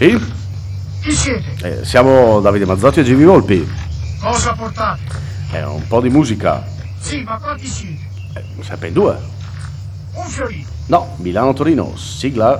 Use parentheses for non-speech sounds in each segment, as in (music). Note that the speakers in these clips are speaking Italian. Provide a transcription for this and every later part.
Sì? Chi siete? Eh, siamo Davide Mazzotti e Givi Volpi. Cosa portate? È un po' di musica. Sì, ma quanti siete? Eh, sempre in due. Un fiorino. No, Milano-Torino, sigla.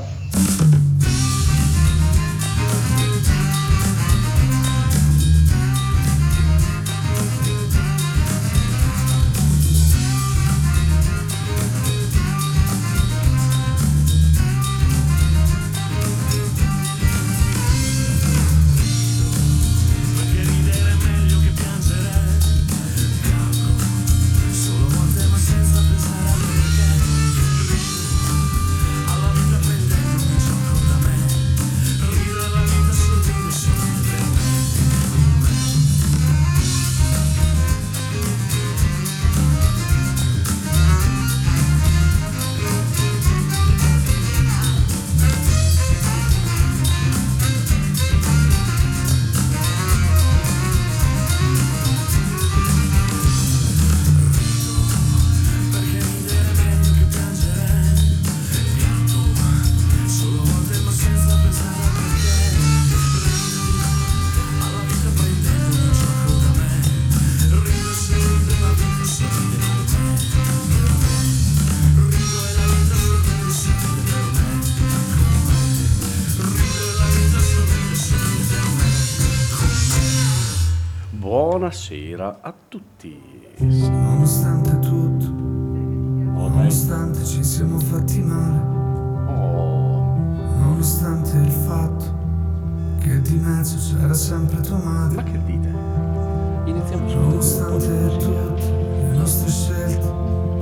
Di mezzo c'era sempre tua ma madre, che dite? Iniziamo subito nonostante tutte le nostre scelte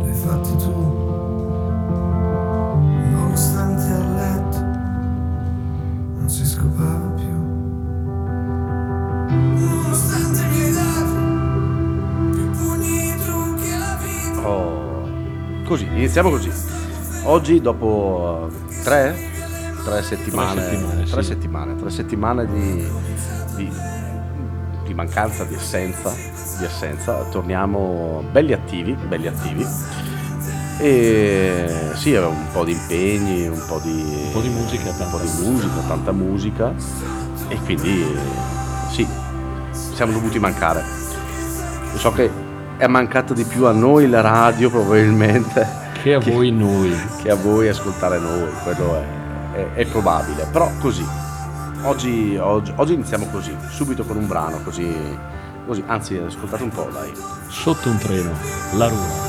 le hai fatte tu, nonostante a letto non si scopava più, nonostante mi hai dato più pugni di trucchi alla vita. Oh, così, iniziamo così. Oggi dopo eh, tre, tre settimane, Tre settimane, tre sì. settimane, tre settimane di, di- di mancanza, di assenza, di assenza, torniamo belli attivi, belli attivi. E sì, aveva un po' di impegni, un po' di, Un po' di musica, un tanta po' di musica, tanta musica e quindi sì, siamo dovuti mancare. Io so che è mancata di più a noi la radio probabilmente Che a voi noi. che a voi ascoltare noi, quello è, è- è probabile, però così. Oggi, oggi- oggi iniziamo così, subito con un brano, così, così. anzi ascoltate un po', dai. Sotto un treno, la rua.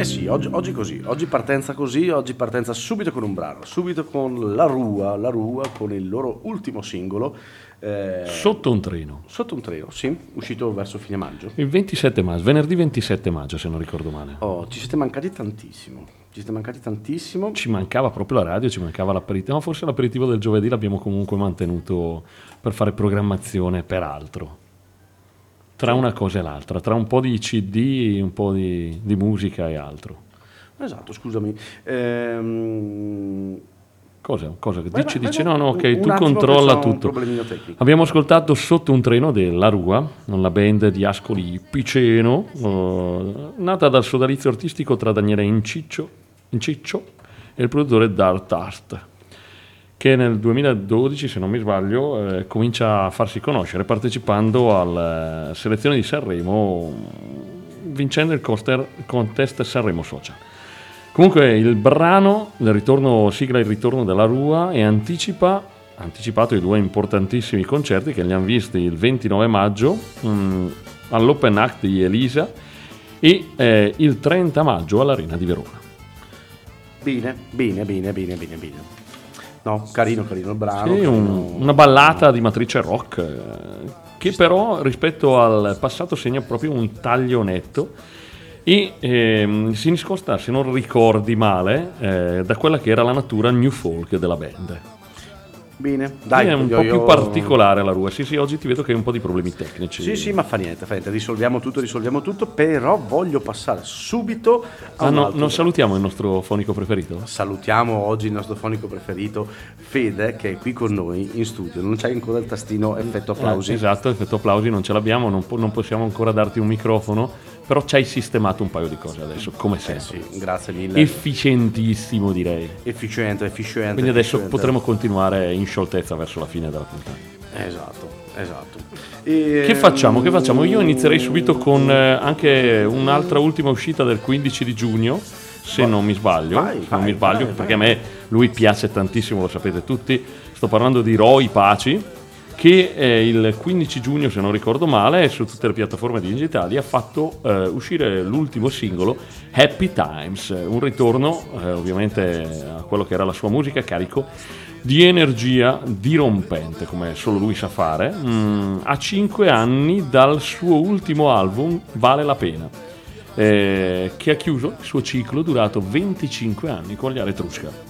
Eh sì, oggi, oggi così, oggi partenza così, oggi partenza subito con un brano, subito con La Rua, La Rua con il loro ultimo singolo, eh, Sotto un treno. sotto un treno, sì, uscito verso fine maggio. Il 27 maggio, venerdì 27 maggio se non ricordo male. Oh, ci siete mancati tantissimo, ci siete mancati tantissimo. Ci mancava proprio la radio, ci mancava l'aperitivo, no, forse l'aperitivo del giovedì l'abbiamo comunque mantenuto per fare programmazione per altro. Tra una cosa e l'altra, tra un po' di CD, un po' di, di musica e altro. Esatto, scusami. Ehm, Cosa? Cosa? Vai, Dici, vai, dici, no, no, ok, tu controlla tutto. Abbiamo ascoltato Sotto un treno della Rua, la band di Ascoli Piceno, eh, nata dal sodalizio artistico tra Daniele Inciccio, Inciccio e il produttore Dart Art, che nel 2012, se non mi sbaglio, eh, comincia a farsi conoscere partecipando alla selezione di Sanremo, vincendo il coster- contest Sanremo Social. Comunque il brano, il ritorno, sigla il ritorno della Rua e anticipa, anticipato i due importantissimi concerti che li hanno visti il 29 maggio mm, all'Open Act di Elisa e eh, il 30 maggio all'Arena di Verona. Bene, bene, bene, bene, bene, bene. No, carino, carino il brano. Sì, un- una ballata di matrice rock eh, che però rispetto al passato segna proprio un taglio netto e ehm, si discosta, se non ricordi male, eh, da quella che era la natura new folk della band. Bene, dai. è un po' io- più particolare la Rua. Sì, sì, oggi ti vedo che hai un po' di problemi tecnici. Sì, sì, ma fa niente, fa niente, risolviamo tutto, risolviamo tutto, però voglio passare subito a Ah, no, altro non salutiamo il nostro fonico preferito? Salutiamo oggi il nostro fonico preferito, Fede, che è qui con noi in studio. Non c'hai ancora il tastino effetto applausi? Eh, esatto, effetto applausi non ce l'abbiamo, non, po- non possiamo ancora darti un microfono, però ci hai sistemato un paio di cose adesso, come Eh sempre. sì, grazie mille. Efficientissimo direi. efficiente, efficiente. Quindi adesso efficiente. potremo continuare in scioltezza verso la fine della puntata. Esatto, esatto. E, Che facciamo? Che facciamo? Io inizierei subito con eh, anche un'altra ultima uscita del 15 di giugno, se non mi sbaglio, vai, se non vai, mi sbaglio, vai, perché vai. a me lui piace tantissimo, lo sapete tutti. Sto parlando di Roy Paci, che eh, il 15 giugno, se non ricordo male, su tutte le piattaforme digitali ha fatto eh, uscire l'ultimo singolo Happy Times, un ritorno eh, ovviamente a quello che era la sua musica, carico di energia dirompente, come solo lui sa fare, mm, a 5 anni dal suo ultimo album Vale la pena, eh, che ha chiuso il suo ciclo durato 25 anni con gli Aretrusca.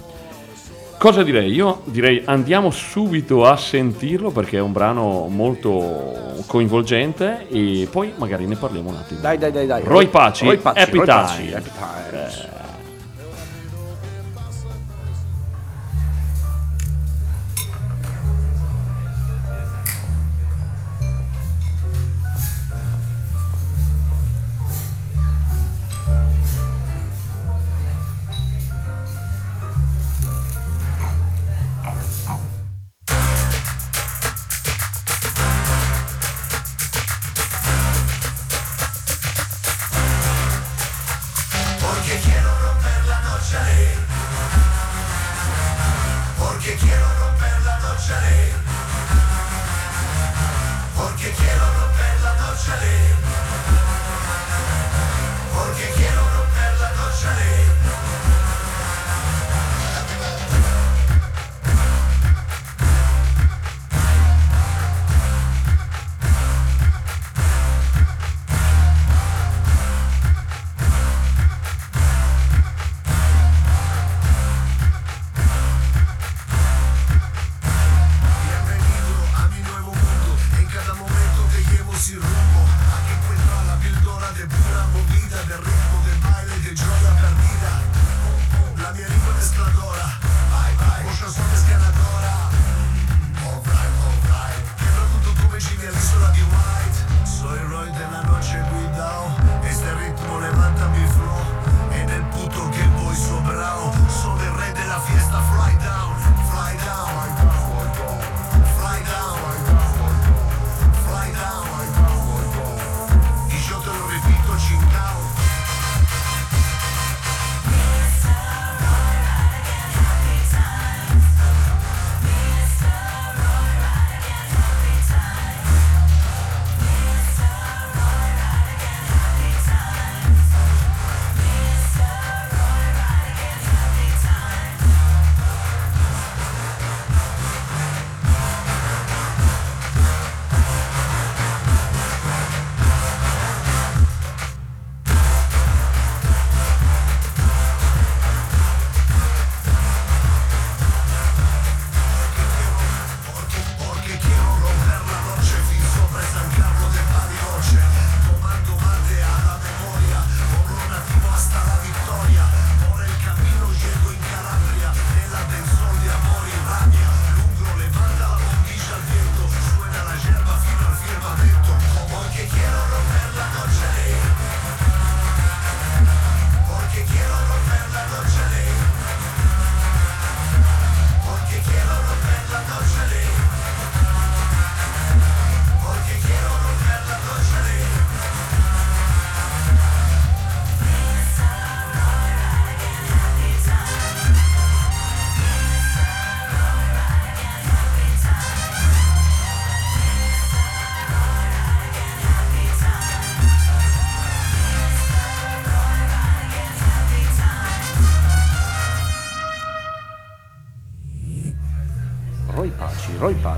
Cosa direi? Io direi andiamo subito a sentirlo perché è un brano molto coinvolgente e poi magari ne parliamo un attimo. Dai, dai, dai, dai. Roy Paci, Roy Paci, Happy Roy Paci. Happy Times. Porque Naturally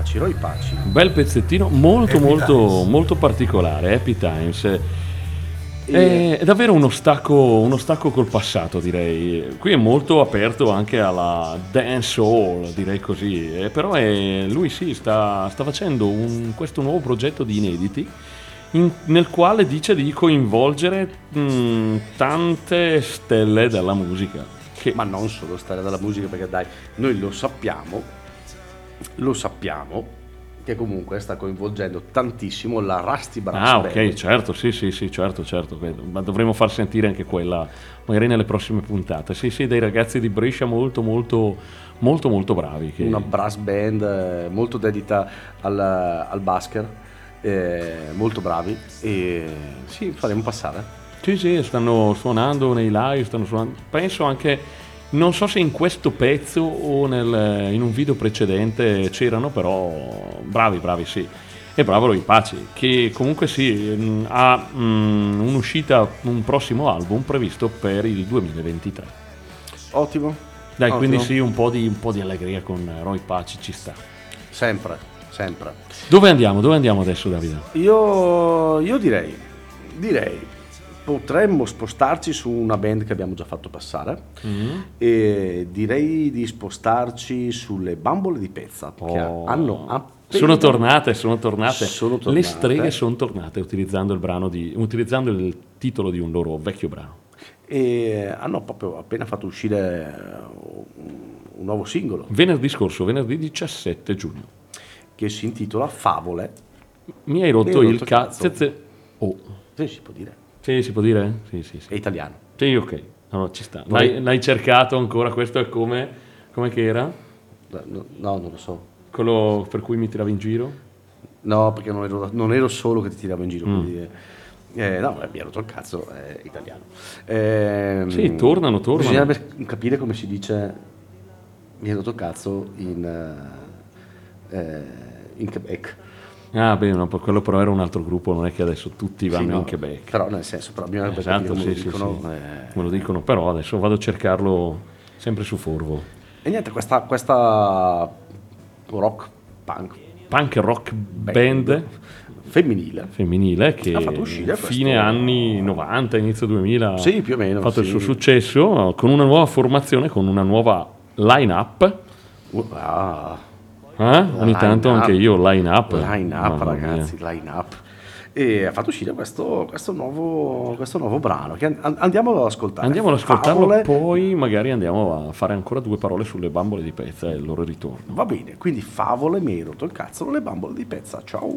Paci, Roy Paci. Un bel pezzettino molto Happy molto Times. molto particolare, Happy Times. È, davvero uno stacco, uno stacco col passato, direi. Qui è molto aperto anche alla dance hall, direi così. Eh, però è- lui sì, sta, sta facendo un- questo nuovo progetto di inediti in- nel quale dice di coinvolgere mh, tante stelle della musica. Che, Ma non solo stare dalla musica, perché dai, noi lo sappiamo, lo sappiamo, che comunque sta coinvolgendo tantissimo la Rusty Brass Ah, Band. ok, certo, sì, sì, sì, certo, certo. Ma dovremmo far sentire anche quella, magari nelle prossime puntate. Sì, sì, dei ragazzi di Brescia molto, molto, molto, molto bravi. Che... Una brass band eh, molto dedita al, al basker, eh, molto bravi. E sì, faremo passare. Sì, sì, stanno suonando nei live, stanno suonando. Penso anche, non so se in questo pezzo o nel- in un video precedente c'erano, però bravi, bravi, sì. E bravo Roy Paci, che comunque sì, mh, ha mh, un'uscita, un prossimo album previsto per il 2023. Ottimo. Dai, Ottimo. quindi sì, un po' di, un po' di allegria con Roy Paci ci sta. Sempre, sempre. Dove andiamo? Dove andiamo adesso, Davide? Io, io direi, direi, potremmo spostarci su una band che abbiamo già fatto passare Mm-hmm. e direi di spostarci sulle bambole di pezza che Oh. hanno appena Sono tornate, sono tornate. Sono Le tornate. streghe sono tornate utilizzando il brano di, utilizzando il titolo di un loro vecchio brano. e hanno proprio appena fatto uscire un, un nuovo singolo Venerdì scorso, venerdì 17 giugno. che si intitola Favole. Mi hai rotto hai il rotto il cazzo. cazzo. Oh. Sì, si può dire. Sì, si può dire? Sì, sì, sì. È italiano. Sì, ok. No, no, ci sta. L'hai, l'hai cercato ancora? Questo è come, come che era? No, no, non lo so. Quello per cui mi tiravi in giro? No, perché non ero, non ero solo che ti tiravo in giro. Mm. quindi, eh, no, mi ha rotto il cazzo, è italiano. Ehm, Sì, tornano, tornano. Bisognerebbe capire come si dice mi ha rotto il cazzo in, eh, eh, in Quebec. Ah, beh, no, quello però era un altro gruppo, non è che adesso tutti vanno Sì, no, in Quebec. Però nel senso, però bisognerebbe Esatto, capire come sì, lo sì, dicono. sì. eh. Me lo dicono, però adesso vado a cercarlo sempre su Forvo. E niente, questa, questa rock punk Punk rock band femminile. femminile che Ha fatto uscire questo- fine anni 90, inizio 2000 Sì, più o meno, ha fatto il sì. suo successo con una nuova formazione, con una nuova line-up. Uh, ah, Eh? Ogni Line tanto up. anche io line-up. line up, Mamma mia. ragazzi, line up. E ha fatto uscire questo, questo, nuovo, questo nuovo brano che an- andiamo ad ascoltare. Andiamo ad ascoltarlo, Favole. poi magari andiamo a fare ancora due parole sulle bambole di pezza e il loro ritorno. Va bene, quindi favole, mi hai rotto il cazzo, le bambole di pezza. Ciao.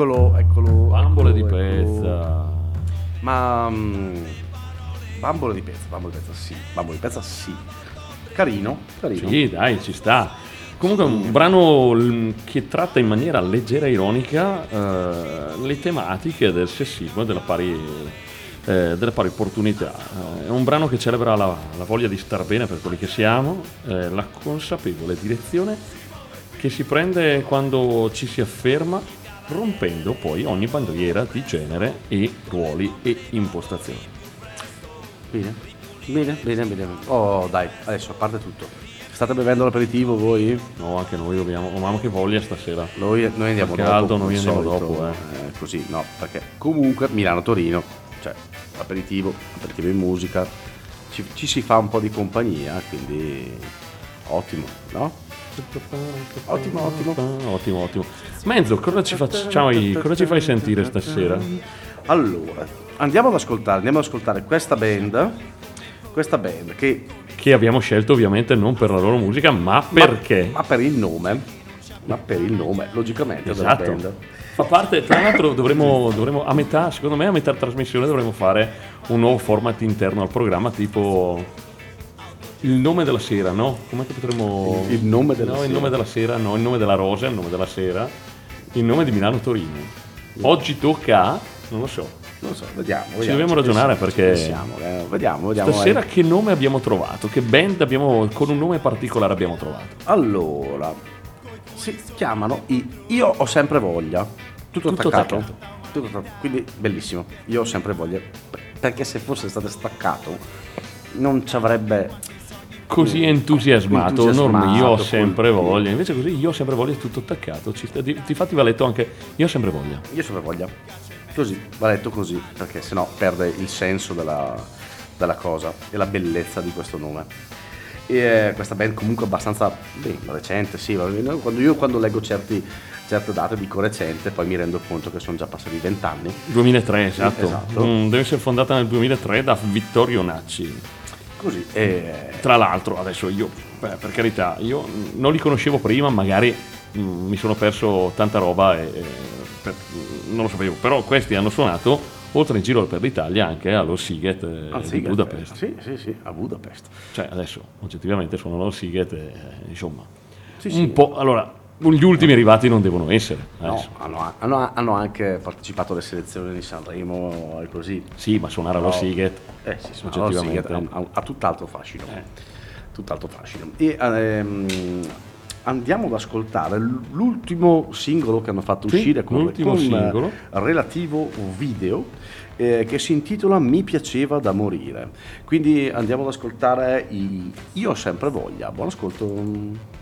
Eccolo, eccolo. Bambole di eccolo, eccolo. pezza. Ma mm, bambole di pezza, bambole di pezza sì, bambole di pezza sì. Carino, carino. Sì, dai, ci sta. Comunque è un brano l- che tratta in maniera leggera e ironica eh, le tematiche del sessismo e della pari, eh, delle pari opportunità. Eh, è un brano che celebra la, la voglia di star bene per quelli che siamo, eh, la consapevole direzione che si prende quando ci si afferma, rompendo poi ogni bandiera di genere e ruoli e impostazioni. Bene, bene, bene, bene. Oh dai, adesso a parte tutto. State bevendo l'aperitivo voi? No, anche noi dobbiamo, oh, mamma che voglia stasera. Noi, noi andiamo Fa dopo. come noi andiamo solito. dopo, eh. Eh, così, no, perché comunque Milano-Torino, cioè aperitivo, aperitivo in musica, ci, ci si fa un po' di compagnia, quindi ottimo, no? Ottimo, ottimo. Ottimo, ottimo. Menzo, cosa ci, facciamo, cosa ci fai sentire stasera? Allora, andiamo ad ascoltare, andiamo ad ascoltare questa band, questa band che Che abbiamo scelto ovviamente non per la loro musica, ma perché? Ma, ma per il nome, ma per il nome, logicamente, Esatto. della band. Fa parte, tra l'altro dovremmo, dovremmo- a metà, secondo me a metà trasmissione dovremmo fare un nuovo format interno al programma, tipo il nome della sera, no? Come che potremmo... Il- il nome della no, il sera. nome della sera, no, il nome della rosa, il nome della sera, il nome di Milano-Torino. Oggi tocca a, non lo so, Non so, vediamo. Ci vediamo, dobbiamo ragionare pensiamo, perché- ci pensiamo, eh, vediamo, vediamo. stasera eh. che nome abbiamo trovato, che band abbiamo, con un nome particolare abbiamo trovato. Allora, si chiamano i Io ho sempre voglia. Tutto, Tutto attaccato. attaccato. Tutto attaccato. Quindi bellissimo. Io ho sempre voglia. Perché se fosse stato staccato non ci avrebbe Così entusiasmato, Entusiasmato, non io ho col- sempre voglia, invece così io ho sempre voglia è tutto attaccato. Ci sta, di- infatti va letto anche io ho sempre voglia. Io ho sempre voglia. Così, va detto così, perché sennò perde il senso della, della cosa e la bellezza di questo nome. E eh, questa band comunque abbastanza beh, recente, sì, quando io quando leggo certi- certe date dico recente, poi mi rendo conto che sono già passati vent'anni. 2003, esatto. esatto. Mm, deve essere fondata nel 2003 da Vittorio Nacci. Così, e Tra l'altro, adesso io, beh, per carità, io non li conoscevo prima, magari mm, mi sono perso tanta roba e, e per- mm, non lo sapevo, però questi hanno suonato oltre in giro per l'Italia anche allo Siget eh, anzi, di Budapest. Sì, sì, sì, a Budapest. Cioè, adesso oggettivamente suonano allo Siget e insomma, Sì, un sì. po'. Allora, gli ultimi arrivati non devono essere. No, hanno, hanno- hanno anche partecipato alle selezioni di Sanremo e così. Sì, ma suonare allo No. Siget, Eh sì, sì, oggettivamente. ha, ha- ha tutt'altro fascino. Eh. Tutt'altro fascino. E ehm, andiamo ad ascoltare l'ultimo singolo che hanno fatto Sì, uscire con, l'ultimo con, singolo. eh, relativo video eh, che si intitola Mi piaceva da morire. Quindi andiamo ad ascoltare i Io ho sempre voglia. Buon ascolto.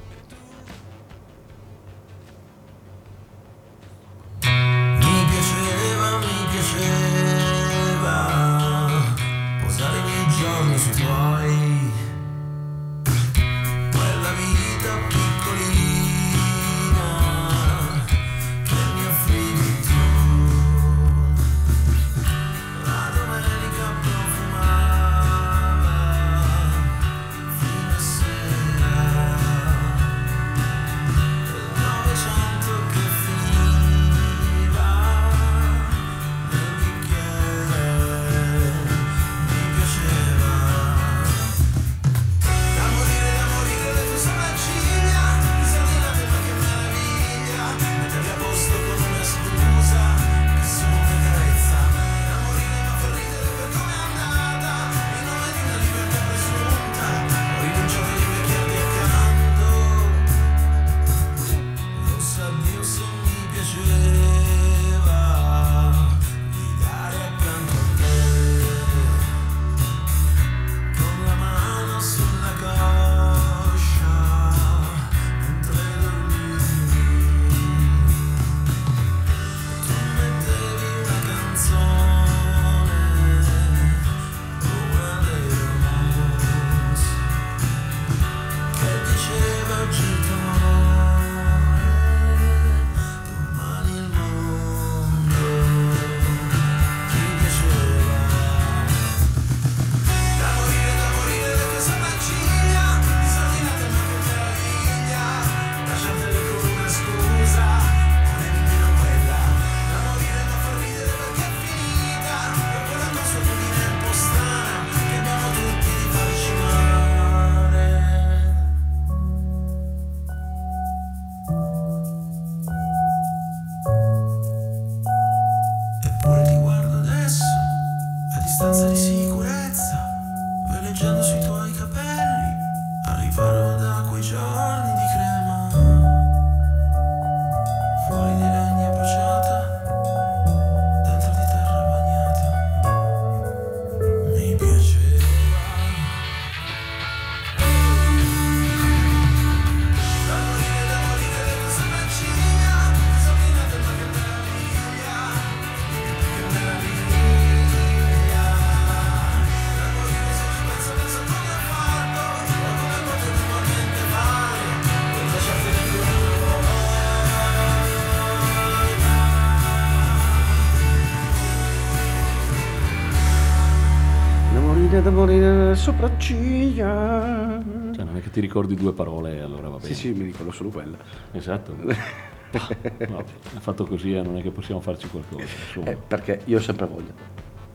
Sopracciglia. Cioè, non è che ti ricordi due parole, allora va bene. Sì, sì, mi ricordo solo quella. Esatto. (laughs) No, ha fatto così e non è che possiamo farci qualcosa. Eh, perché io ho sempre voglia.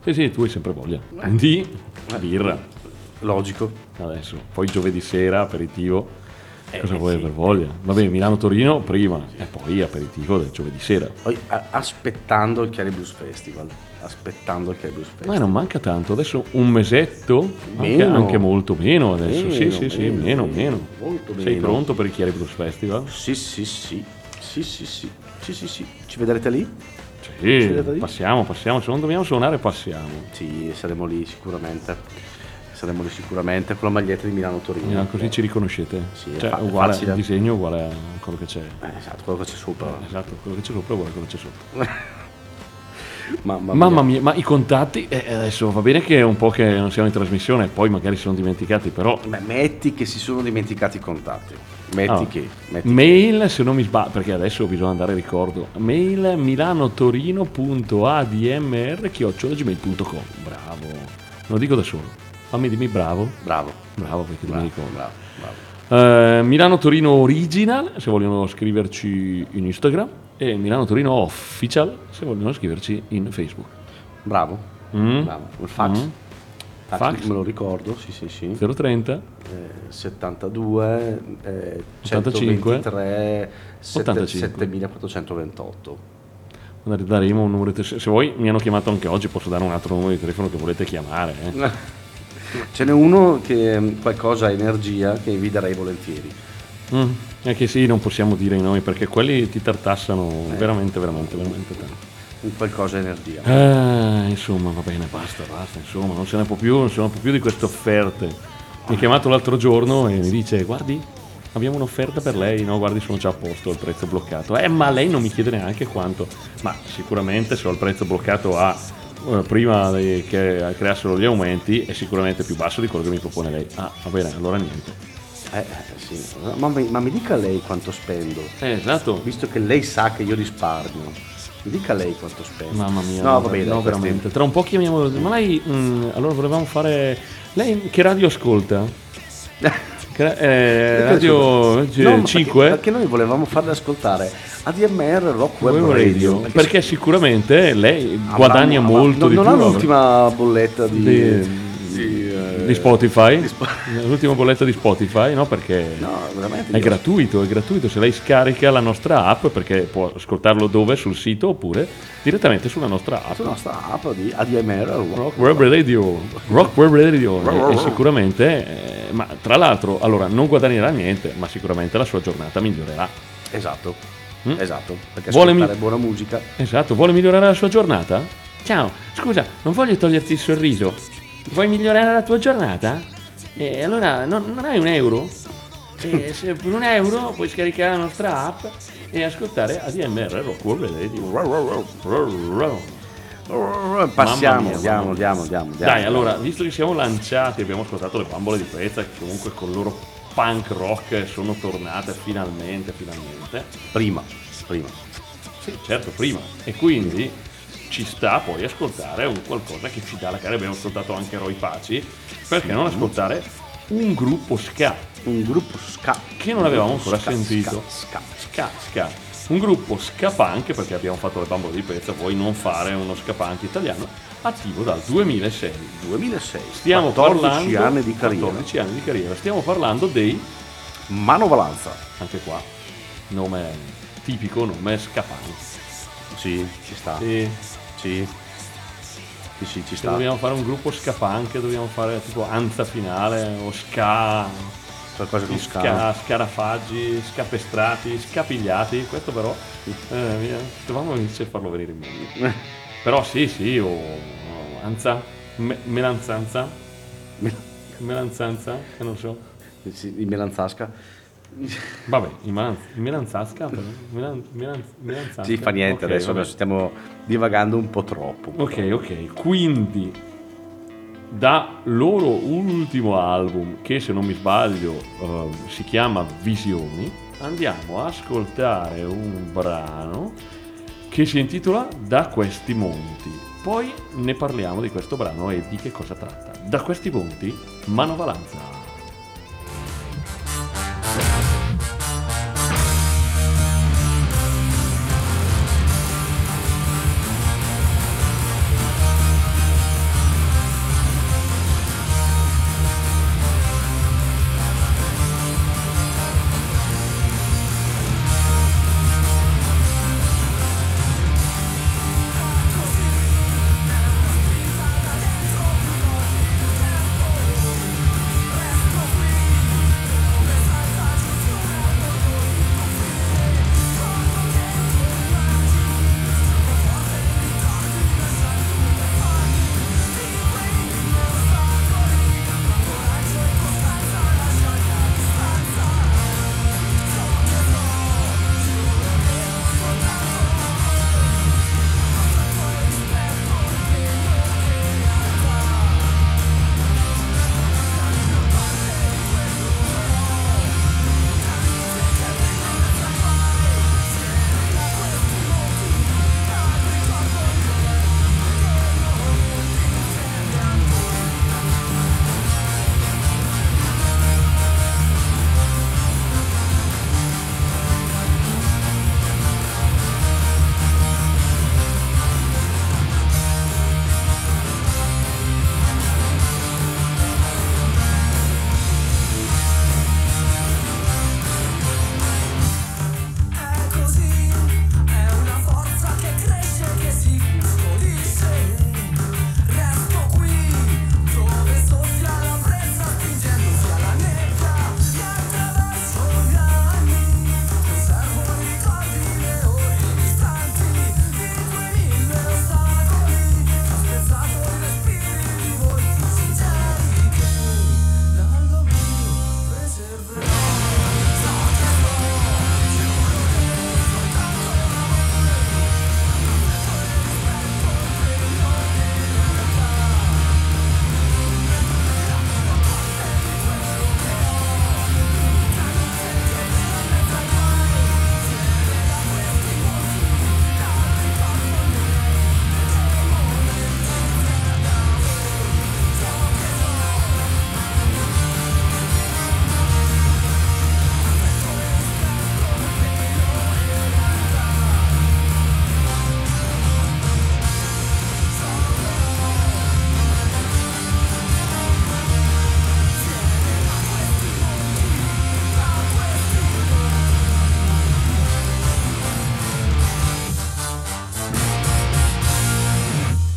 Sì, sì, tu hai sempre voglia. Di birra. Logico. Adesso, poi giovedì sera, aperitivo. Eh, Cosa vuoi per voglia? Vabbè, Milano-Torino prima e poi aperitivo del giovedì sera. Poi, a- aspettando il Chiari Blues Festival. Aspettando il Chiari Blues Festival. Ma non manca tanto, adesso un mesetto, anche, Meno. anche molto meno adesso. sì, Meno, sì, sì, meno, meno, meno. molto Sei meno. pronto per il Chiari Blues Festival? Sì, sì, sì. Sì, sì, sì. Sì, sì, sì. Ci vedrete lì? Sì, passiamo, passiamo, se non dobbiamo suonare passiamo. Sì, saremo lì sicuramente. Saremo lì sicuramente con la maglietta di Milano-Torino. Milano, così ci riconoscete. Sì, cioè, fa- uguale, facile. il disegno uguale a quello che c'è. Eh, esatto, quello che c'è sopra. Esatto, quello che c'è sopra uguale a quello che c'è sotto. (laughs) Mamma, Mamma mia, ma i contatti, eh, adesso va bene che è un po' che non siamo in trasmissione, poi magari si sono dimenticati, però Beh, metti che si sono dimenticati i contatti. Metti Ah. che. Metti mail, se non mi sbaglio, perché adesso bisogna andare a ricordo, mail milanotorino.admr.gmail.com Bravo, lo dico da solo. Fammi dimmi bravo, Bravo. bravo perché Bravo, mi ricordo. bravo, bravo. Eh, Milano Torino Original se vogliono scriverci in Instagram e Milano Torino Official se vogliono scriverci in Facebook. Bravo. Mm? Bravo. Il fax. Mm. Fax, Fax? me lo ricordo, sì, sì, sì. 030 Eh, 72 eh, 85, 123 sette- 85. 7428. Magari daremo un numero di telefono. Se vuoi mi hanno chiamato anche oggi, posso dare un altro numero di telefono che volete chiamare. eh. (laughs) Ce n'è uno che mm, qualcosa ha energia che vi darei volentieri. Mm, È che sì, non possiamo dire i nomi perché quelli ti tartassano Eh. veramente, veramente, veramente tanto. Un qualcosa energia. Eh, insomma, va bene, basta, basta, insomma, non se ne può più, non se ne può più di queste offerte. Mi ha chiamato l'altro giorno e mi dice, guardi, abbiamo un'offerta per lei, no, guardi, sono già a posto, il prezzo è bloccato. Eh, ma lei non mi chiede neanche quanto. Ma sicuramente se ho il prezzo bloccato a prima di- che creassero gli aumenti è sicuramente più basso di quello che mi propone lei. Ah, va bene, allora niente. Eh, eh, sì. ma, mi, ma mi dica lei quanto spendo, Eh, esatto. visto che lei sa che io risparmio. Mi dica lei quanto spendo. Mamma mia, no, va bene, no, veramente. Tra un po' chiamiamo. Ma lei. mm, allora volevamo fare. Lei che radio ascolta? Eh, radio No, ma perché- 5? Perché, noi volevamo farle ascoltare ADMR Rock Web Web Radio. Radio. Perché sicuramente lei avranno- guadagna molto non, di non più. ha l'ultima bolletta di, Di- di, di Spotify. di L'ultima bolletta di Spotify, no? Perché No, è gratuito, è gratuito. Se lei scarica la nostra app, perché può ascoltarlo dove? Sul sito oppure direttamente sulla nostra app. Sulla nostra app di ADMR Rock Web Radio, Rock Web Radio e, sicuramente, eh, ma tra l'altro, allora non guadagnerà niente, ma sicuramente la sua giornata migliorerà. Esatto. Mm? Esatto. Perché Vuole mi- buona musica. Esatto, vuole migliorare la sua giornata? Ciao, scusa, non voglio toglierti il sorriso. Vuoi migliorare la tua giornata? E allora non, non hai un euro? E (laughs) se per un euro puoi scaricare la nostra app e ascoltare ADMR Rock Radio. Passiamo, andiamo, andiamo, andiamo. Dai, allora, visto che siamo lanciati, abbiamo ascoltato le bambole di Prezza, che comunque con il loro punk rock sono tornate finalmente, finalmente. Prima, prima. Sì, certo, prima. E quindi ci sta poi ascoltare un qualcosa che ci dà la cara. Abbiamo ascoltato anche Roy Paci, perché non ascoltare un gruppo ska Un gruppo ska. che non avevamo ancora Ska, sentito. ska, Ska, ska. Un gruppo ska punk, perché abbiamo fatto le bambole di Prezza, vuoi non fare uno ska punk italiano, attivo dal 2006. 2006. Stiamo 14 parlando anni di carriera. 14 anni di carriera. Stiamo parlando dei Mano Valanza. anche qua nome tipico, nome scapani. Sì, ci sta. Sì, Sì. Sì, sì, ci sta. dobbiamo fare un gruppo scapante, dobbiamo fare tipo Anza finale o ska, Qualcosa con ska. ska scarafaggi, scapestrati, scapigliati. Questo però eh, dovevamo iniziare a farlo venire in mente. (laughs) Però sì, sì, o o Anza, me- melanzanza, melanzanza, che non so. Sì, di Melanzasca. Vabbè, il Milan- il Milanzasca, però. Milan, Milan, Milanzasca. Sì, fa niente Ok, adesso, vabbè. stiamo divagando un po' troppo. po' Ok, ok, quindi da loro ultimo album, che se non mi sbaglio eh, si chiama Visioni, andiamo a ascoltare un brano che si intitola Da questi monti. Poi ne parliamo di questo brano e di che cosa tratta. Da questi punti, Manovalanza.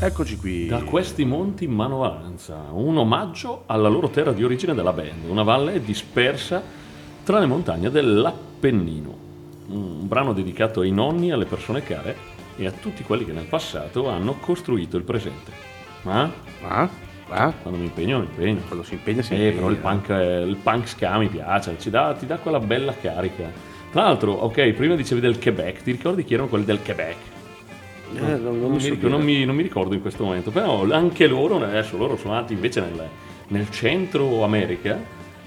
Eccoci qui. Da questi monti Manovalanza, un omaggio alla loro terra di origine della band, una valle dispersa tra le montagne dell'Appennino. Un brano dedicato ai nonni, alle persone care e a tutti quelli che nel passato hanno costruito il presente. Ma Ah? Ah? quando mi impegno, mi impegno. Quando si impegna si Eh, impegna. però il punk, eh, il punk ska mi piace, ci dà- ti dà quella bella carica. Tra l'altro, ok, prima dicevi del Quebec, ti ricordi chi erano quelli del Quebec? Eh, non, mi mi, so ric- dire. non mi- non mi ricordo in questo momento, però anche loro, adesso loro sono nati invece nel, nel centro America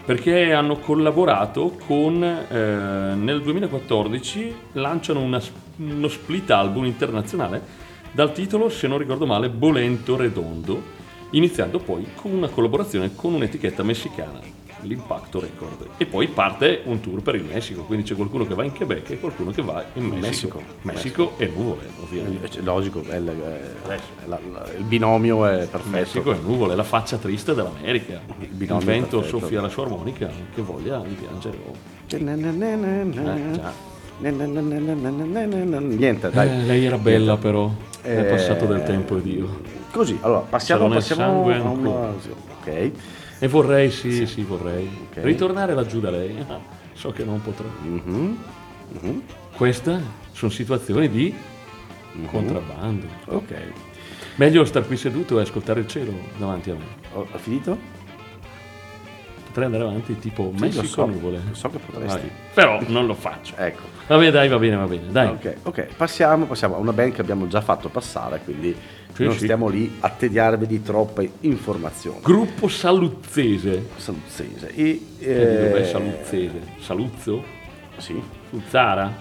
perché hanno collaborato con, eh, nel 2014 lanciano una uno split album internazionale dal titolo, se non ricordo male, Bolento Redondo, iniziando poi con una collaborazione con un'etichetta messicana, l'Impacto Record. E poi parte un tour per il Messico, quindi c'è qualcuno che va in Quebec e qualcuno che va in Messico. Messico. Messico e nuvole, ovviamente. Eh, cioè, Logico, è il, è- la- la- il binomio è perfetto. Messico è nuvole, è la faccia triste dell'America. Il, binomio vento soffia la sua armonica, che voglia di piangere. oh. Eh. Niente, dai. Eh, lei era bella però, è Eh, passato del tempo ed io. Così, allora passiamo, passiamo a ancora. Ok. E vorrei, sì, sì, vorrei. Ok. Ritornare laggiù da lei. So che non potrò. Mhm. Mhm. Queste sono situazioni di contrabbando. Ok. Meglio star qui seduto e ascoltare il cielo davanti a me. Ho, ho finito? Potrei andare avanti tipo Sì, Messico lo so, nuvole. lo so che potresti. Vai. Però non lo faccio. Ecco. Vabbè, dai, va bene, va bene. Dai. Ok, ok, passiamo, passiamo a una band che abbiamo già fatto passare, quindi Sì, non sì. stiamo lì a tediarvi di troppe informazioni. Gruppo saluzzese. Saluzzese. E, di dov'è eh, saluzzese? Saluzzo? Sì. Sulzano?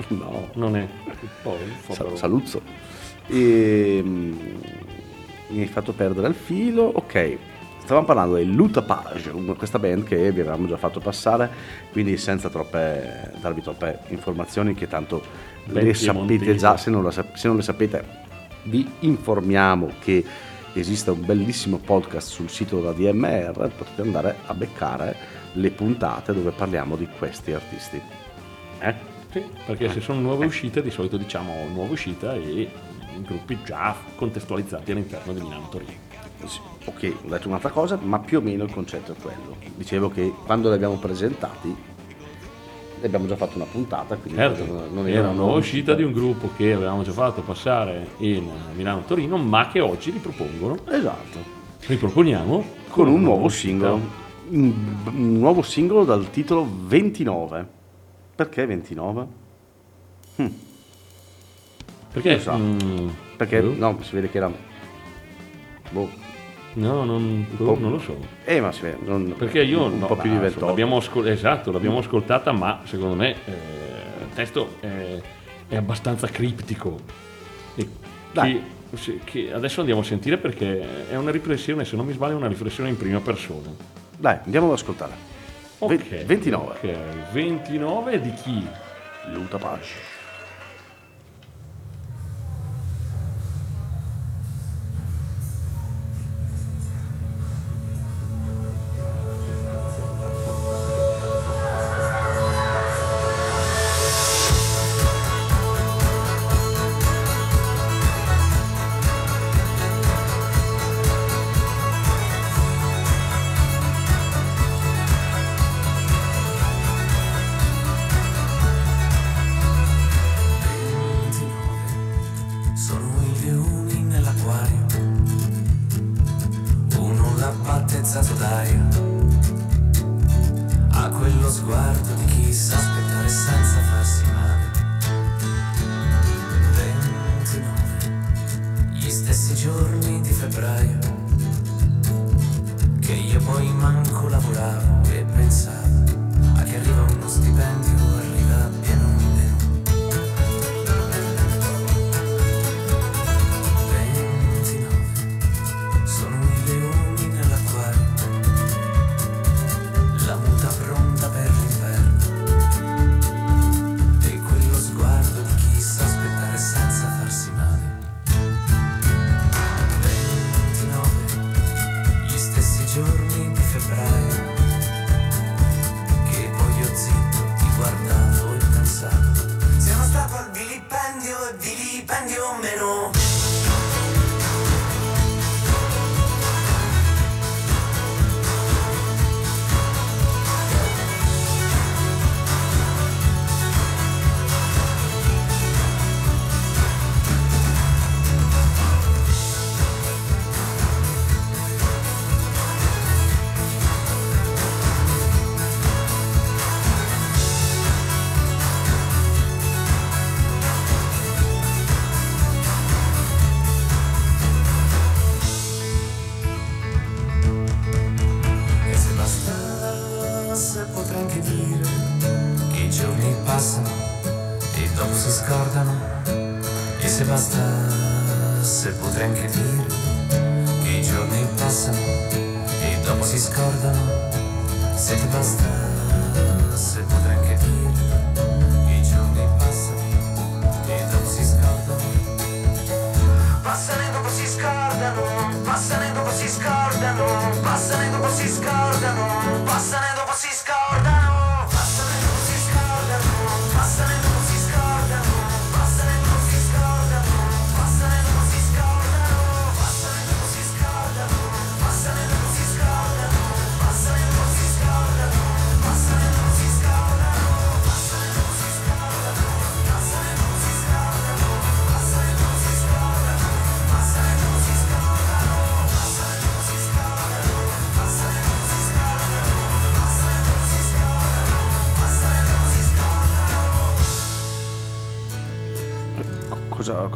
(laughs) No. Non è. Oh, Saluzzo. E, mm, mi hai fatto perdere il filo. Ok, stavamo parlando dei Lutapage, questa band che vi avevamo già fatto passare, quindi senza troppe, darvi troppe informazioni che tanto Ben le sapete piemontese. già, se non, la sap- se non le sapete vi informiamo che esiste un bellissimo podcast sul sito della DMR, potete andare a beccare le puntate dove parliamo di questi artisti. Eh? Sì, perché se sono nuove uscite, di solito diciamo nuova uscita e gruppi già contestualizzati all'interno di Milano Torino. Ok, ho detto un'altra cosa, ma più o meno il concetto è quello. Dicevo che quando li abbiamo presentati, ne abbiamo già fatto una puntata, quindi Certo, non era una nuova uscita di un gruppo che avevamo già fatto passare in Milano Torino, ma che oggi ripropongono. Esatto, Riproponiamo con un nuovo uscita. singolo. Un, un nuovo singolo dal titolo 29. Perché 29? Perché? So. mm, Perché boh, no, si vede che era... Boh. no, non, boh, po'. non lo so. Eh, ma si vede... non- Perché io un no, po' più di insomma, 28. l'abbiamo ascol- esatto, l'abbiamo ascoltata, ma secondo me eh, il testo è, è abbastanza criptico. E Dai. che, sì, che adesso andiamo a sentire perché è una riflessione, se non mi sbaglio, è una riflessione in prima persona. Dai, andiamo ad ascoltare. Ok, 29. Ok, 29 di chi? Lutapage. Sono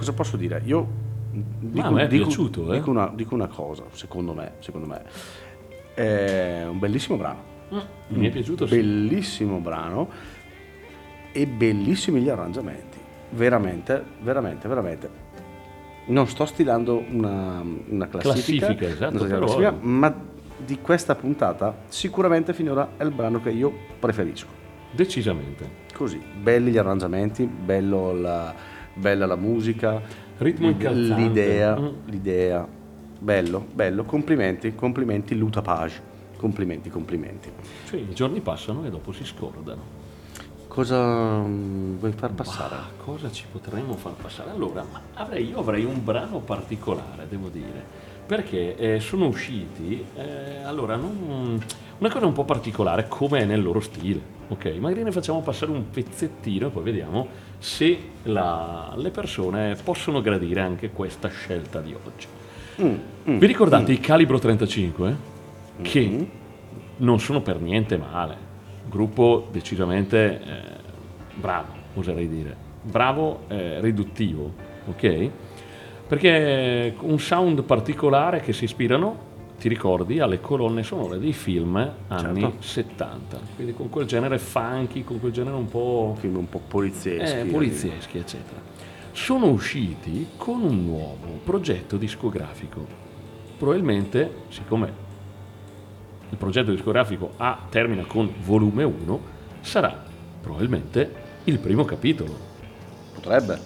Cosa, posso dire? Io dico, a me è dico- piaciuto, eh. dico una, dico una cosa, secondo me, secondo me. È un bellissimo brano. Mi è piaciuto, sì. Bellissimo brano. e bellissimi gli arrangiamenti. Veramente, veramente, veramente. Non sto stilando una, una classifica, Classifica, esatto, una classifica, ma di questa puntata sicuramente finora è il brano che io preferisco. Decisamente. Così, belli gli arrangiamenti, bello la, bella la musica, Ritmo incalzante. l'idea, Mm. l'idea, bello, bello, complimenti, complimenti Luta Page, complimenti, complimenti. Sì, i giorni passano e dopo si scordano. Cosa mm, vuoi far passare? Ma cosa ci potremmo far passare? Allora, avrei- io avrei un brano particolare, devo dire, perché eh, sono usciti, eh, allora, non- una cosa un po' particolare, come è nel loro stile, ok? Magari ne facciamo passare un pezzettino e poi vediamo se la- le persone possono gradire anche questa scelta di oggi. Mm, Vi ricordate i Calibro 35? Che Mm-hmm. non sono per niente male. Gruppo decisamente eh, bravo, oserei dire. Bravo, eh, riduttivo, ok? Perché un sound particolare che si ispirano, ti ricordi, alle colonne sonore dei film anni Certo. 70. Quindi con quel genere funky, con quel genere un po' Film un po' polizieschi. eh, polizieschi, eccetera. Sono usciti con un nuovo progetto discografico. Probabilmente, siccome il progetto discografico A termina con volume 1, sarà probabilmente il primo capitolo Potrebbe.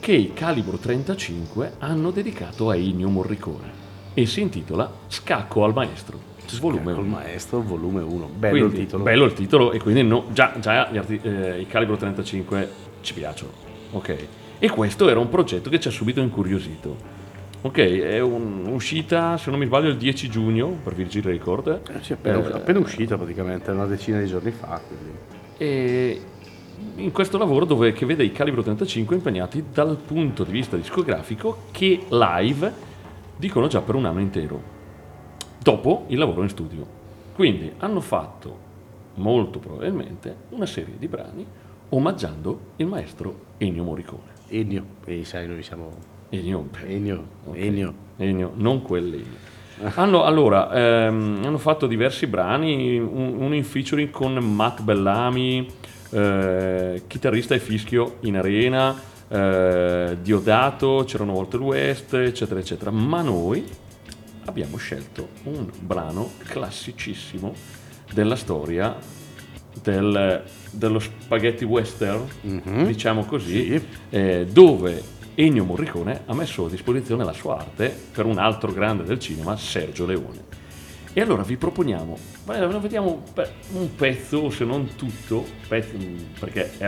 che i Calibro 35 hanno dedicato a Ennio Morricone e si intitola Scacco al maestro, volume Col 1. maestro, volume 1. Bello Quindi, il titolo. Bello il titolo e quindi no- già, già arti- eh, i Calibro 35 ci piacciono. Ok. E questo era un progetto che ci ha subito incuriosito. Ok, è un- un'uscita, se non mi sbaglio, il 10 giugno per Virgil Record. Eh, sì, appena, Eh, appena uscito praticamente, una decina di giorni fa. Quindi. E in questo lavoro dove, che vede i Calibro 35 impegnati dal punto di vista discografico che live dicono già per un anno intero, dopo il lavoro in studio. Quindi hanno fatto molto probabilmente una serie di brani omaggiando il maestro Ennio Morricone. Ennio, e sai, noi siamo Ennio, Ennio, Ok. Ennio. Ennio, non quell'Ennio. Hanno, allora, ehm, hanno fatto diversi brani, un- uno in featuring con Matt Bellamy, eh, chitarrista e fischio in arena, eh, Diodato, c'erano Walter West, eccetera, eccetera. Ma noi abbiamo scelto un brano classicissimo della storia del- dello spaghetti western, Mhm. diciamo così, Sì. eh, dove Ennio Morricone ha messo a disposizione la sua arte per un altro grande del cinema, Sergio Leone. E allora vi proponiamo, vediamo un pezzo, se non tutto, pezzo, perché è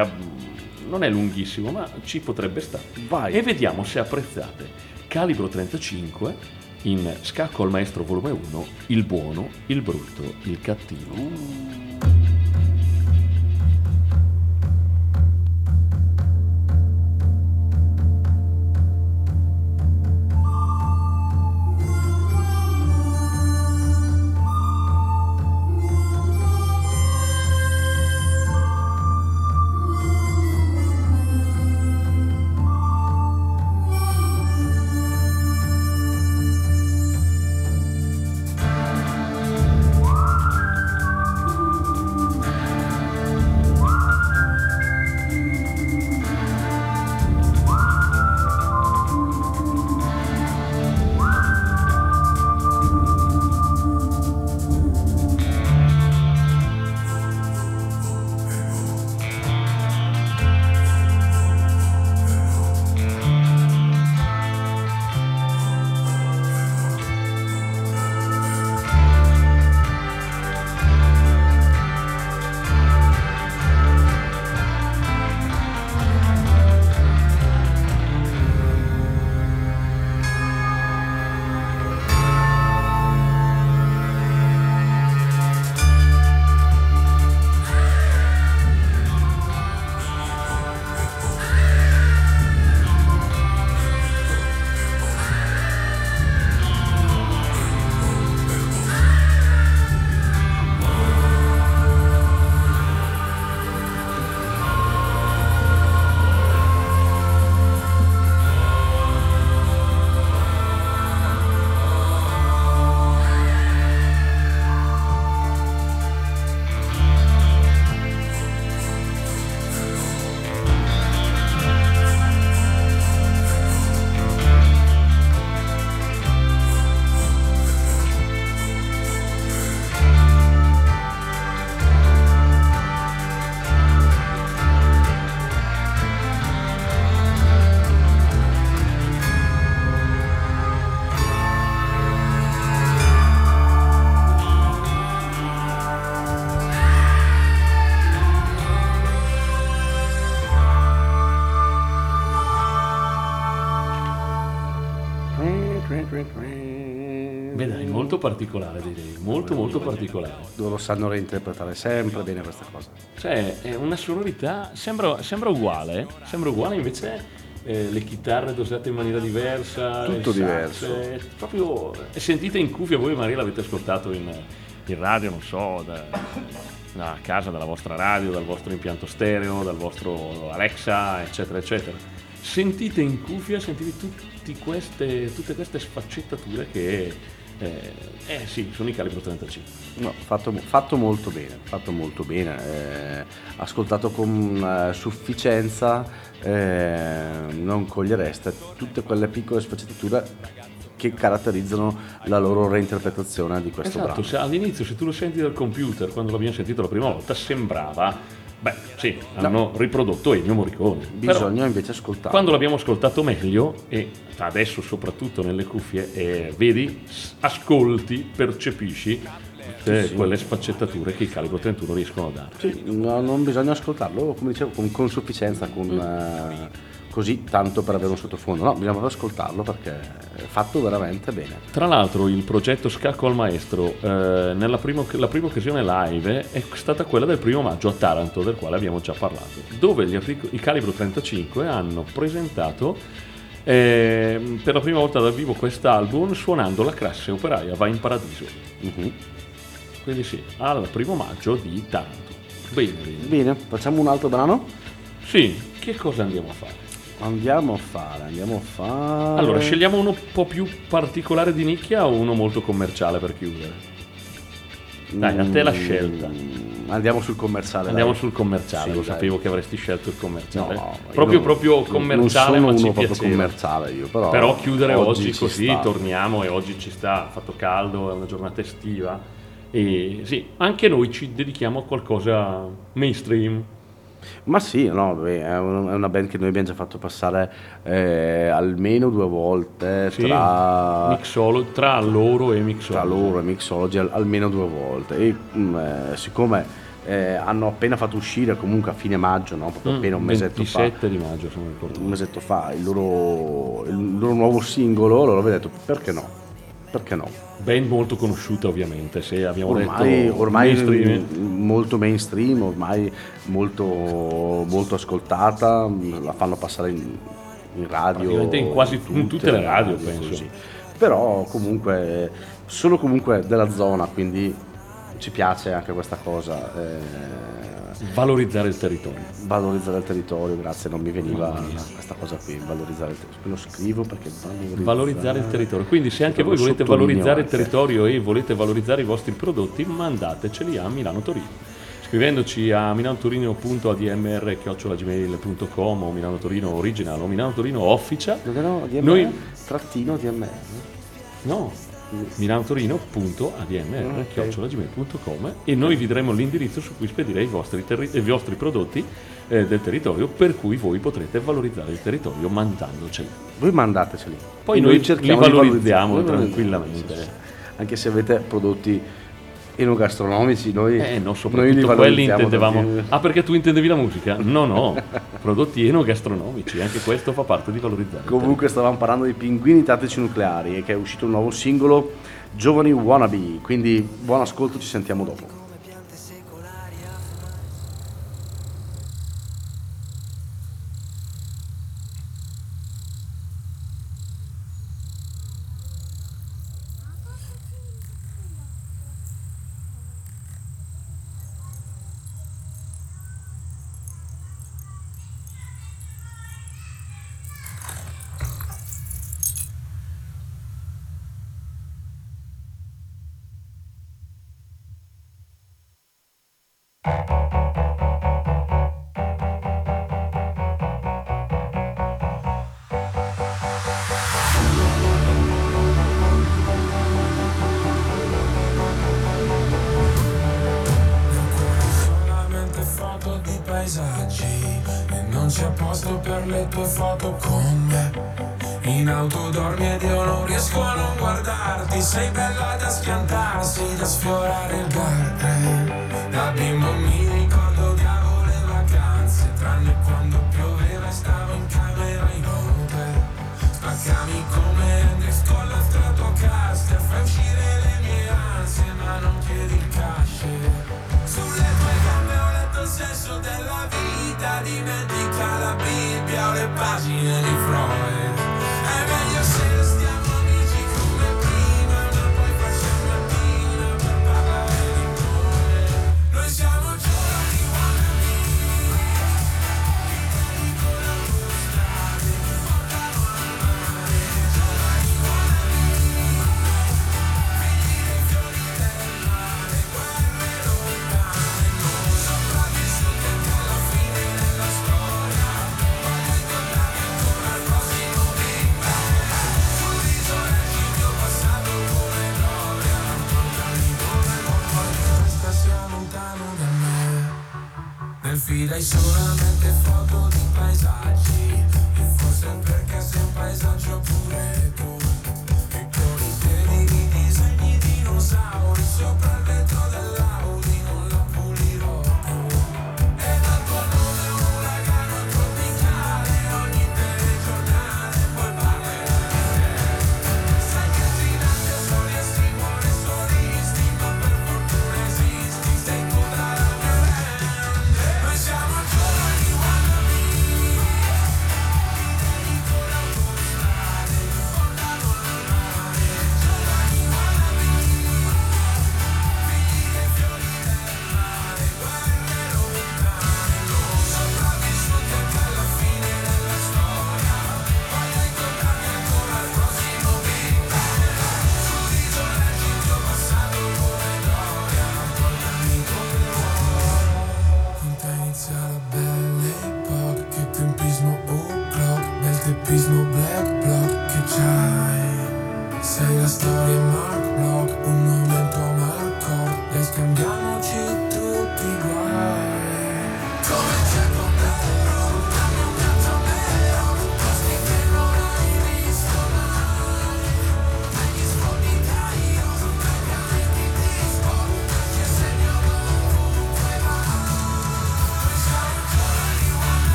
non è lunghissimo, ma ci potrebbe stare. Vai. E vediamo se apprezzate Calibro 35 in Scacco al Maestro volume 1, il buono, il brutto, il cattivo. Beh particolare direi, molto molto particolare. Loro sanno reinterpretare sempre bene queste cose. Cioè, è una sonorità, sembra, sembra uguale, sembra uguale invece eh, le chitarre dosate in maniera diversa. Tutto sax, diverso. è proprio, sentite in cuffia, voi Maria l'avete ascoltato in, in radio, non so, da, da casa, dalla vostra radio, dal vostro impianto stereo, dal vostro Alexa, eccetera, eccetera. Sentite in cuffia, sentite tutti queste, tutte queste sfaccettature che, eh, eh sì, sono i calibro 35. No, fatto, fatto molto bene, fatto molto bene, eh, ascoltato con eh, sufficienza, eh, non cogliereste tutte quelle piccole sfaccettature che caratterizzano la loro reinterpretazione di questo Esatto, brano. se all'inizio se tu lo senti dal computer, quando l'abbiamo sentito la prima volta, sembrava, beh sì, hanno riprodotto Ennio Morricone. Però Bisogna invece ascoltarlo. quando l'abbiamo ascoltato meglio, e adesso soprattutto nelle cuffie, eh, vedi, ascolti, percepisci tutte quelle sfaccettature che i calibro 31 riescono a dare. Sì, no, non bisogna ascoltarlo, come dicevo, con, con sufficienza, con, eh, così tanto per avere un sottofondo. No, bisogna proprio ascoltarlo perché è fatto veramente bene. Tra l'altro il progetto Scacco al Maestro, eh, nella prima, la prima occasione live è stata quella del primo maggio a Taranto, del quale abbiamo già parlato, dove gli i Calibro 35 hanno presentato eh, per la prima volta dal vivo quest'album suonando la classe operaia Va in Paradiso. Mhm. Quindi sì, al primo maggio di Taranto. Bene, bene. Bene, facciamo un altro brano? Sì, che cosa andiamo a fare? Andiamo a fare, andiamo a fare... Allora, scegliamo uno un po' più particolare di nicchia o uno molto commerciale per chiudere? Dai, a te la scelta. Mm, Andiamo sul commerciale. Andiamo dai. sul commerciale, Sì, lo dai. sapevo che avresti scelto il commerciale. No, io proprio, non- proprio non commerciale, sono ma proprio piaceva. commerciale io, però, Però chiudere oggi, ci così, sta. torniamo e oggi ci sta, ha fatto caldo, è una giornata estiva. E sì, anche noi ci dedichiamo a qualcosa mainstream. Ma sì, no, beh, è un- è una band che noi abbiamo già fatto passare eh, almeno due volte Sì, tra, Mixolo, tra loro e Mixolo. tra loro e Mixology al- almeno due volte. E mm, eh, siccome eh, hanno appena fatto uscire comunque a fine maggio, no? proprio Mm, appena un mesetto fa, 27 di maggio, se non ricordo. un mesetto fa il loro, il loro nuovo singolo, allora ho detto perché no? Perché no? Band molto conosciuta ovviamente, se abbiamo Ormai, detto ormai mainstream. molto mainstream, ormai molto, molto ascoltata, la fanno passare in, in radio. In quasi in tutte le radio, penso. Però comunque sono comunque della zona, quindi ci piace anche questa cosa. eh, Valorizzare il territorio. valorizzare il territorio, grazie, non mi veniva questa cosa qui, valorizzare il territorio. Lo scrivo perché valorizzare, Valorizzare il territorio. Quindi se anche voi volete valorizzare il territorio e volete valorizzare i vostri prodotti, mandateceli a Milano Torino. Scrivendoci a milanotorino.admr.gmail.com o Milano Torino Original o Milano Torino Official. Non erano DMR? Noi- Trattino DMR. No, milanotorino.admr.gmail.com e noi vi daremo l'indirizzo su cui spedire i vostri, terri- i vostri prodotti eh, del territorio per cui voi potrete valorizzare il territorio mandandoceli. Voi mandateceli. Poi E noi li valorizziamo valorizzare- tranquillamente. Anche se avete prodotti enogastronomici, noi, Eh no, noi soprattutto quelli valorizziamo intendevamo. Ah, perché tu intendevi la musica? No, no, prodotti enogastronomici, anche questo fa parte di valorizzare. Comunque stavamo parlando di pinguini tattici nucleari e che è uscito un nuovo singolo, Giovani Wannabe, quindi buon ascolto, ci sentiamo dopo. Per le tue foto con me. In auto dormi ed io non riesco a non guardarti, sei bella da schiantarsi, da sfiorare il guardrail. Da bimbo mi ricordo odiavo le vacanze, tranne quando pioveva e stavo in camera in hotel. Spaccami come Hendrix con la Stratocaster, fai Fai uscire le mie ansie ma non chiedi il cash senso della vita Dimentica la Bibbia o le pagine di hai solamente foto di paesaggi. E forse perché sei un paesaggio pure tu E con i piedi di disegni dinosauri Sopra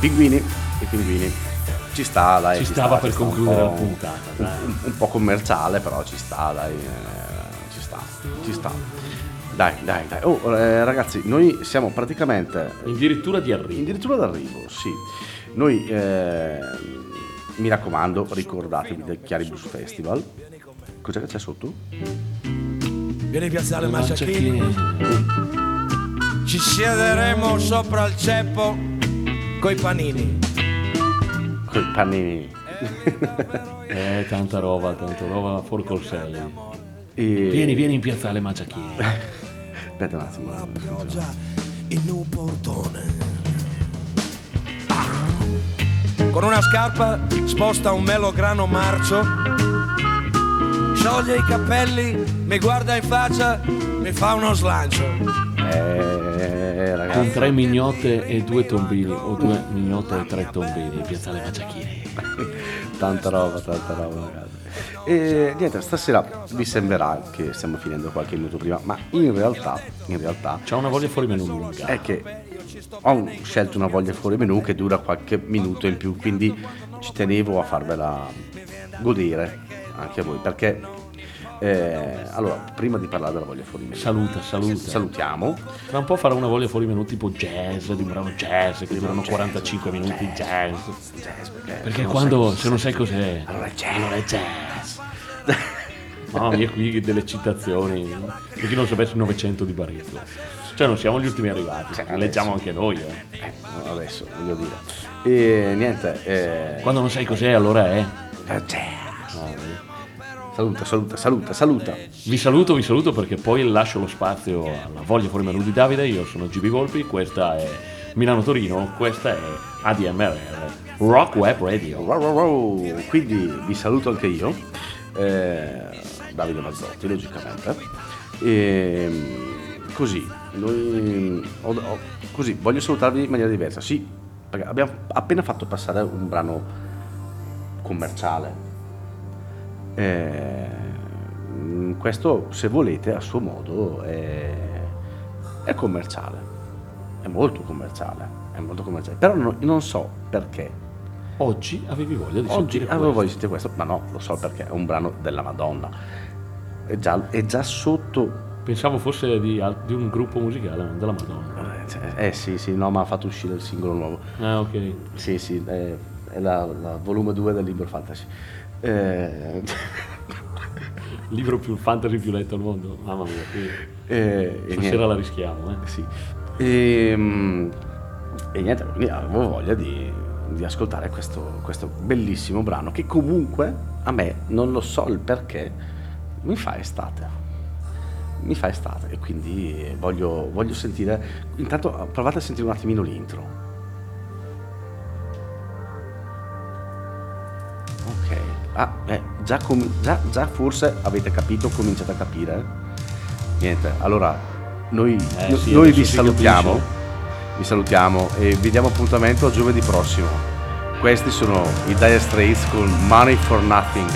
pinguini, i pinguini. Ci sta, dai. Ci sta, stava per sta un concludere po'- la puntata, Un, un- un po' commerciale, però ci sta, dai. eh, ci sta, ci sta. Dai, dai, dai. Oh, eh, ragazzi, noi siamo praticamente Addirittura di arrivo. addirittura d'arrivo, sì. Noi, eh, mi raccomando, ricordatevi del Chiaribus Festival. Cos'è che c'è sotto? Vieni in piazzale Masciachini. Ci siederemo sopra il ceppo coi panini Con i panini. (laughs) Eh, tanta roba, tanta roba fuori col serio. E... Vieni, vieni in piazzale Magiachini. (laughs) Aspetta un attimo. pioggia in un portone Con una scarpa sposta un melograno marcio Scioglie i capelli, mi guarda in faccia, mi fa uno slancio Eh, Con ragazzi. tre mignotte e due tombini, o due mignotte e tre tombini, in piazzale Magiachini. (laughs) tanta roba, tanta roba, ragazzi. E niente, stasera vi sembrerà che stiamo finendo qualche minuto prima, ma in realtà, in realtà C'ha una voglia fuori menù lunga. è che ho scelto una voglia fuori menù che dura qualche minuto in più, quindi ci tenevo a farvela godere anche a voi, perché eh, allora, prima di parlare della voglia fuori menù, Saluta, saluta. salutiamo. Tra un po' farà una voglia fuori menù tipo jazz, di un brano jazz, che durano jazz, 45 minuti jazz. Jazz, perché, Perché quando, se non sai cos'è, Allora è jazz. allora è jazz. Mamma mia, qui delle citazioni. Per chi non sapesse 900 di Barretto. Cioè, non siamo gli ultimi arrivati, Cioè, leggiamo anche noi. eh. Eh, adesso, voglio dire. E niente, eh, Quando non sai cos'è, allora è. jazz. Saluta, saluta, saluta, saluta. Vi saluto, vi saluto perché poi lascio lo spazio alla voglia fuori menù di Davide. Io sono GB Volpi, questa è Milano Torino, questa è ADMR, Rock Web Radio. Wow, wow, wow. Quindi vi saluto anche io, eh, Davide Mazzotti, logicamente. E così, noi, ho- ho- così, voglio salutarvi in maniera diversa. Sì, perché abbiamo appena fatto passare un brano commerciale. Eh, questo, se volete, a suo modo è, è commerciale. È molto commerciale. È molto commerciale. Però non, non so perché. Oggi avevi voglia di Oggi sentire avevo questo. voglia di sentire questo, ma no, lo so perché è un brano della Madonna. È già, è già sotto. Pensavo fosse di, di un gruppo musicale, della Madonna. Eh, cioè, eh sì, sì, no, ma ha fatto uscire il singolo nuovo. Ah, ok. Sì, sì, è, è la, la volume 2 del libro fantasy. Eh, Il (laughs) libro più fantasy più letto al mondo. Mamma mia, qui eh, stasera la rischiamo, eh. Sì. E, mm, e niente, quindi avevo voglia di, di ascoltare questo, questo bellissimo brano che comunque a me, non lo so il perché, mi fa estate. Mi fa estate e quindi voglio, voglio sentire... Intanto provate a sentire un attimino l'intro. Ok, ah, eh, già, com- già, già forse avete capito, cominciate a capire. Niente, allora noi, Eh no- sì, noi vi salutiamo, capisce. vi salutiamo e vi diamo appuntamento a giovedì prossimo. Questi sono i Dire Straits con Money for Nothing.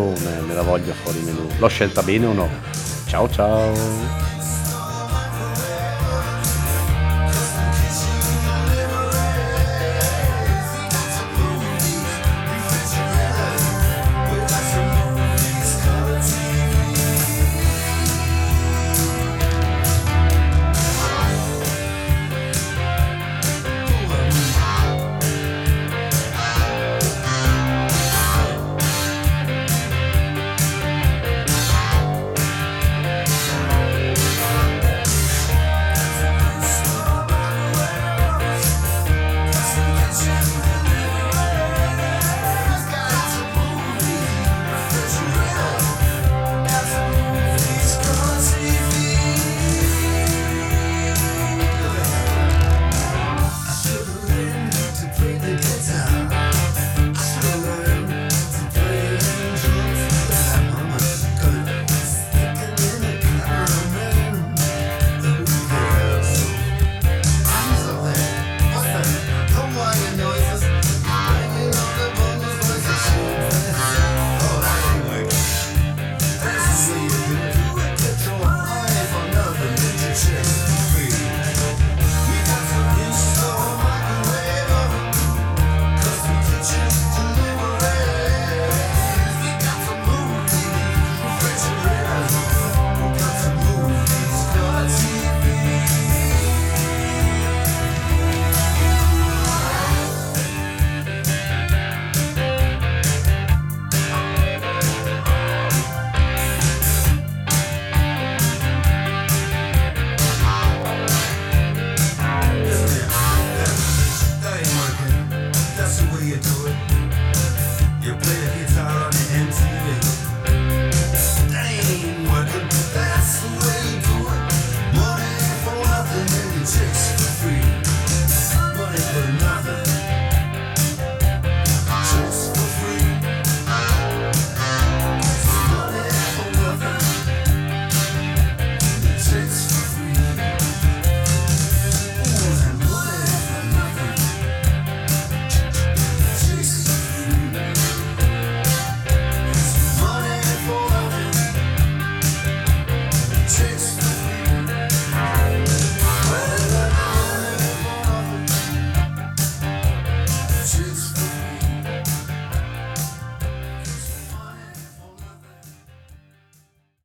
Un'intrusione nella voglia fuori menù. L'ho scelta bene o no? Ciao ciao!